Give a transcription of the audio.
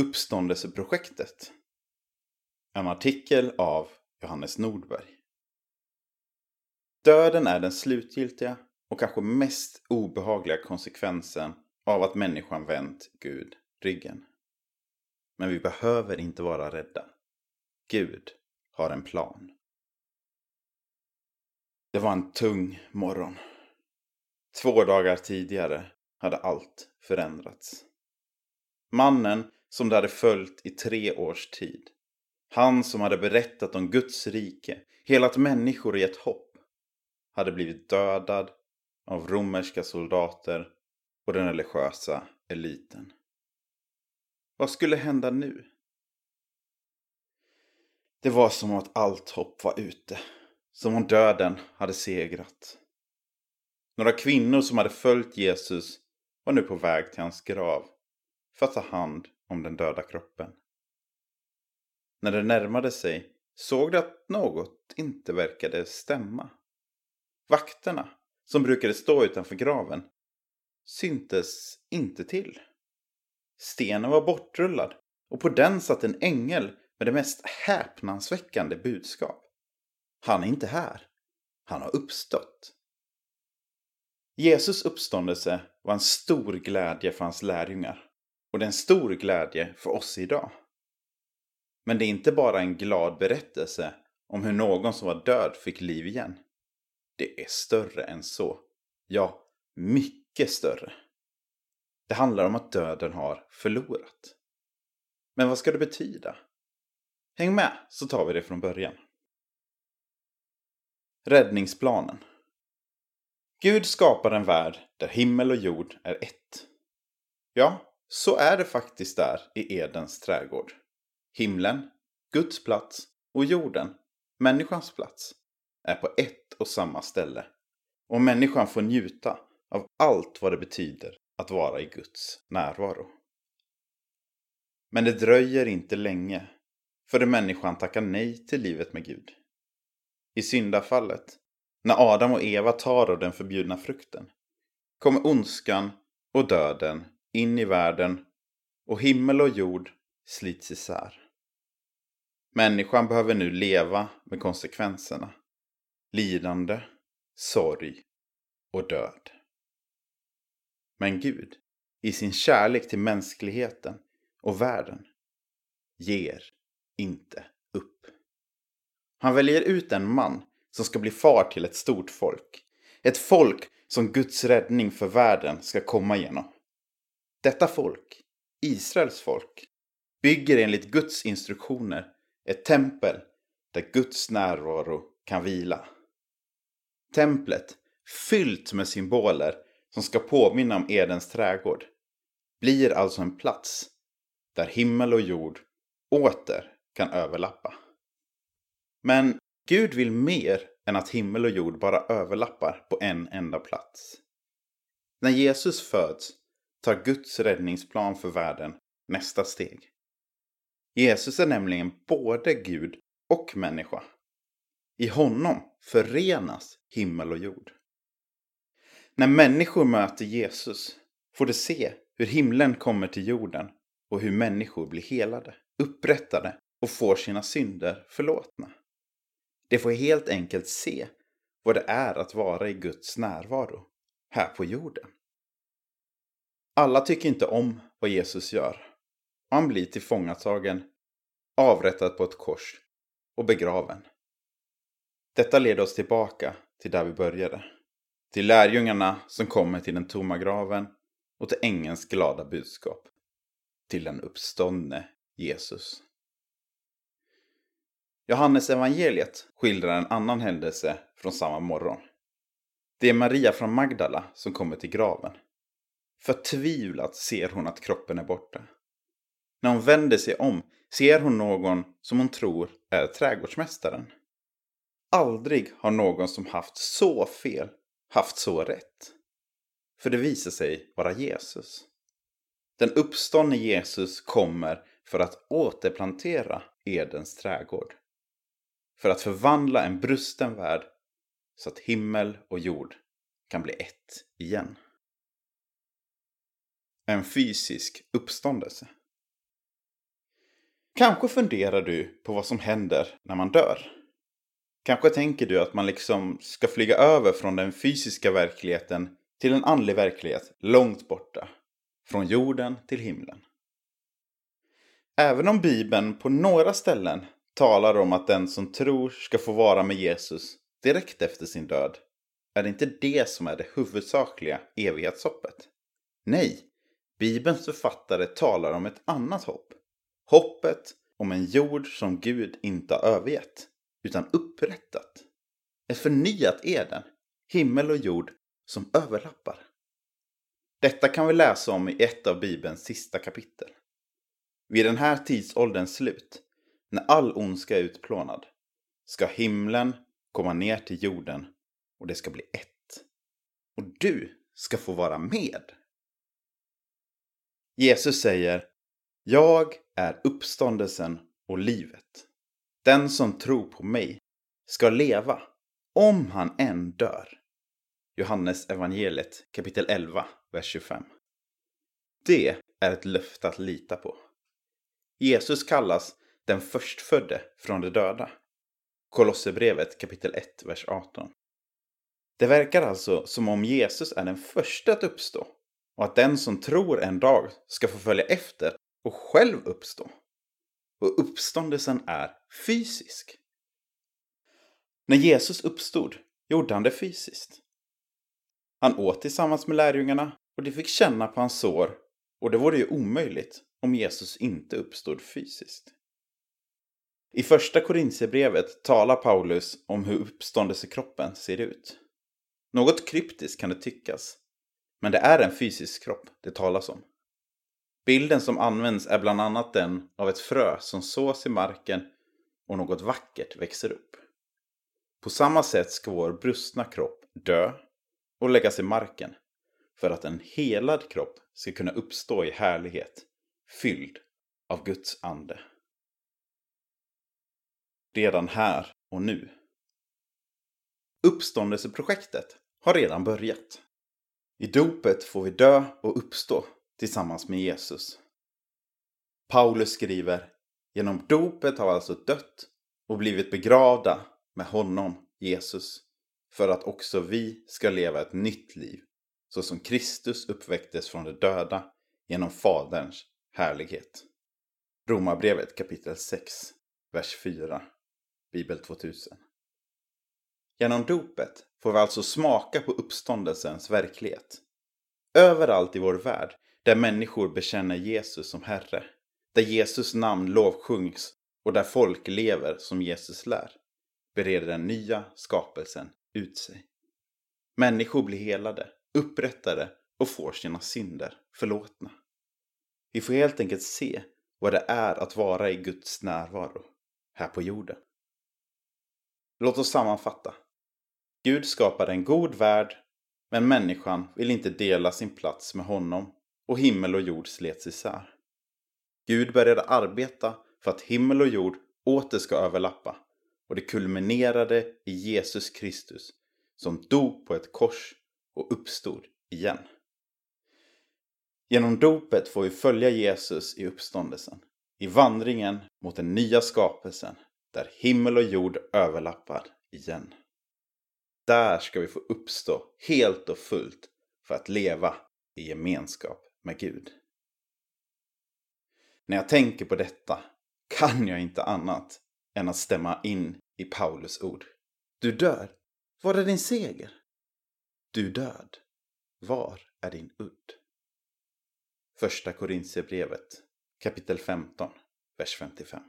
Uppståndelseprojektet. En artikel av Johannes Nordberg. Döden är den slutgiltiga och kanske mest obehagliga konsekvensen av att människan vänt Gud ryggen. Men vi behöver inte vara rädda. Gud har en plan. Det var en tung morgon. Två dagar tidigare hade allt förändrats. Mannen som de hade följt i tre års tid. Han som hade berättat om Guds rike, helat människor och gett hopp, hade blivit dödad av romerska soldater och den religiösa eliten. Vad skulle hända nu? Det var som att allt hopp var ute. Som om döden hade segrat. Några kvinnor som hade följt Jesus var nu på väg till hans grav för att ta hand om den döda kroppen. När det närmade sig såg de att något inte verkade stämma. Vakterna, som brukade stå utanför graven, syntes inte till. Stenen var bortrullad och på den satt en ängel med det mest häpnadsväckande budskap. Han är inte här. Han har uppstått. Jesus uppståndelse var en stor glädje för hans lärjungar. Och det är en stor glädje för oss idag. Men det är inte bara en glad berättelse om hur någon som var död fick liv igen. Det är större än så. Ja, mycket större. Det handlar om att döden har förlorat. Men vad ska det betyda? Häng med så tar vi det från början. Räddningsplanen. Gud skapar en värld där himmel och jord är ett. Ja, så är det faktiskt där i Edens trädgård. Himlen, Guds plats och jorden, människans plats, är på ett och samma ställe. Och människan får njuta av allt vad det betyder att vara i Guds närvaro. Men det dröjer inte länge förrän människan tackar nej till livet med Gud. I syndafallet, när Adam och Eva tar av den förbjudna frukten, kommer ondskan och döden in i världen och himmel och jord slits isär. Människan behöver nu leva med konsekvenserna. Lidande, sorg och död. Men Gud, i sin kärlek till mänskligheten och världen, ger inte upp. Han väljer ut en man som ska bli far till ett stort folk. Ett folk som Guds räddning för världen ska komma genom. Detta folk, Israels folk, bygger enligt Guds instruktioner ett tempel där Guds närvaro kan vila. Templet, fyllt med symboler som ska påminna om Edens trädgård, blir alltså en plats där himmel och jord åter kan överlappa. Men Gud vill mer än att himmel och jord bara överlappar på en enda plats. När Jesus föds tar Guds räddningsplan för världen nästa steg. Jesus är nämligen både Gud och människa. I honom förenas himmel och jord. När människor möter Jesus får de se hur himlen kommer till jorden och hur människor blir helade, upprättade och får sina synder förlåtna. De får helt enkelt se vad det är att vara i Guds närvaro här på jorden. Alla tycker inte om vad Jesus gör. Han blir tillfångatagen, avrättad på ett kors och begraven. Detta leder oss tillbaka till där vi började. Till lärjungarna som kommer till den tomma graven och till ängelns glada budskap. Till den uppståndne Jesus. Johannes evangeliet skildrar en annan händelse från samma morgon. Det är Maria från Magdala som kommer till graven. Förtvivlat ser hon att kroppen är borta. När hon vänder sig om ser hon någon som hon tror är trädgårdsmästaren. Aldrig har någon som haft så fel haft så rätt. För det visar sig vara Jesus. Den uppståndne Jesus kommer för att återplantera Edens trädgård. För att förvandla en brusten värld så att himmel och jord kan bli ett igen. En fysisk uppståndelse. Kanske funderar du på vad som händer när man dör. Kanske tänker du att man liksom ska flyga över från den fysiska verkligheten till en andlig verklighet långt borta. Från jorden till himlen. Även om Bibeln på några ställen talar om att den som tror ska få vara med Jesus direkt efter sin död, är det inte det som är det huvudsakliga evighetshoppet. Nej, Bibelns författare talar om ett annat hopp. Hoppet om en jord som Gud inte har övergett, utan upprättat. Ett förnyat Eden, himmel och jord som överlappar. Detta kan vi läsa om i ett av Bibelns sista kapitel. Vid den här tidsålderns slut, när all ondska är utplånad, ska himlen komma ner till jorden och det ska bli ett. Och du ska få vara med. Jesus säger Jag är uppståndelsen och livet. Den som tror på mig ska leva, om han än dör. Johannes evangeliet kapitel 11, vers 25. Det är ett löfte att lita på. Jesus kallas den förstfödde från de döda. Kolosserbrevet kapitel 1, vers 18. Det verkar alltså som om Jesus är den första att uppstå och att den som tror en dag ska få följa efter och själv uppstå. Och uppståndelsen är fysisk. När Jesus uppstod gjorde han det fysiskt. Han åt tillsammans med lärjungarna och de fick känna på hans sår och det vore ju omöjligt om Jesus inte uppstod fysiskt. I första Korintierbrevet talar Paulus om hur uppståndelsekroppen ser ut. Något kryptiskt kan det tyckas, men det är en fysisk kropp det talas om. Bilden som används är bland annat den av ett frö som sås i marken och något vackert växer upp. På samma sätt ska vår brustna kropp dö och läggas i marken för att en helad kropp ska kunna uppstå i härlighet, fylld av Guds ande. Redan här och nu. Uppståndelseprojektet har redan börjat. I dopet får vi dö och uppstå tillsammans med Jesus. Paulus skriver Genom dopet har vi alltså dött och blivit begravda med honom, Jesus, för att också vi ska leva ett nytt liv, så som Kristus uppväcktes från de döda genom Faderns härlighet. Romarbrevet kapitel 6, vers 4, Bibel 2000. Genom dopet får vi alltså smaka på uppståndelsens verklighet. Överallt i vår värld där människor bekänner Jesus som Herre, där Jesus namn lovsjungs och där folk lever som Jesus lär, bereder den nya skapelsen ut sig. Människor blir helade, upprättade och får sina synder förlåtna. Vi får helt enkelt se vad det är att vara i Guds närvaro här på jorden. Låt oss sammanfatta. Gud skapade en god värld, men människan vill inte dela sin plats med honom och himmel och jord slets isär. Gud började arbeta för att himmel och jord åter ska överlappa och det kulminerade i Jesus Kristus som dog på ett kors och uppstod igen. Genom dopet får vi följa Jesus i uppståndelsen, i vandringen mot den nya skapelsen där himmel och jord överlappar igen. Där ska vi få uppstå helt och fullt för att leva i gemenskap med Gud. När jag tänker på detta kan jag inte annat än att stämma in i Paulus ord. Du dör, var är din seger? Du död, var är din udd? Första Korintierbrevet kapitel 15, vers 55.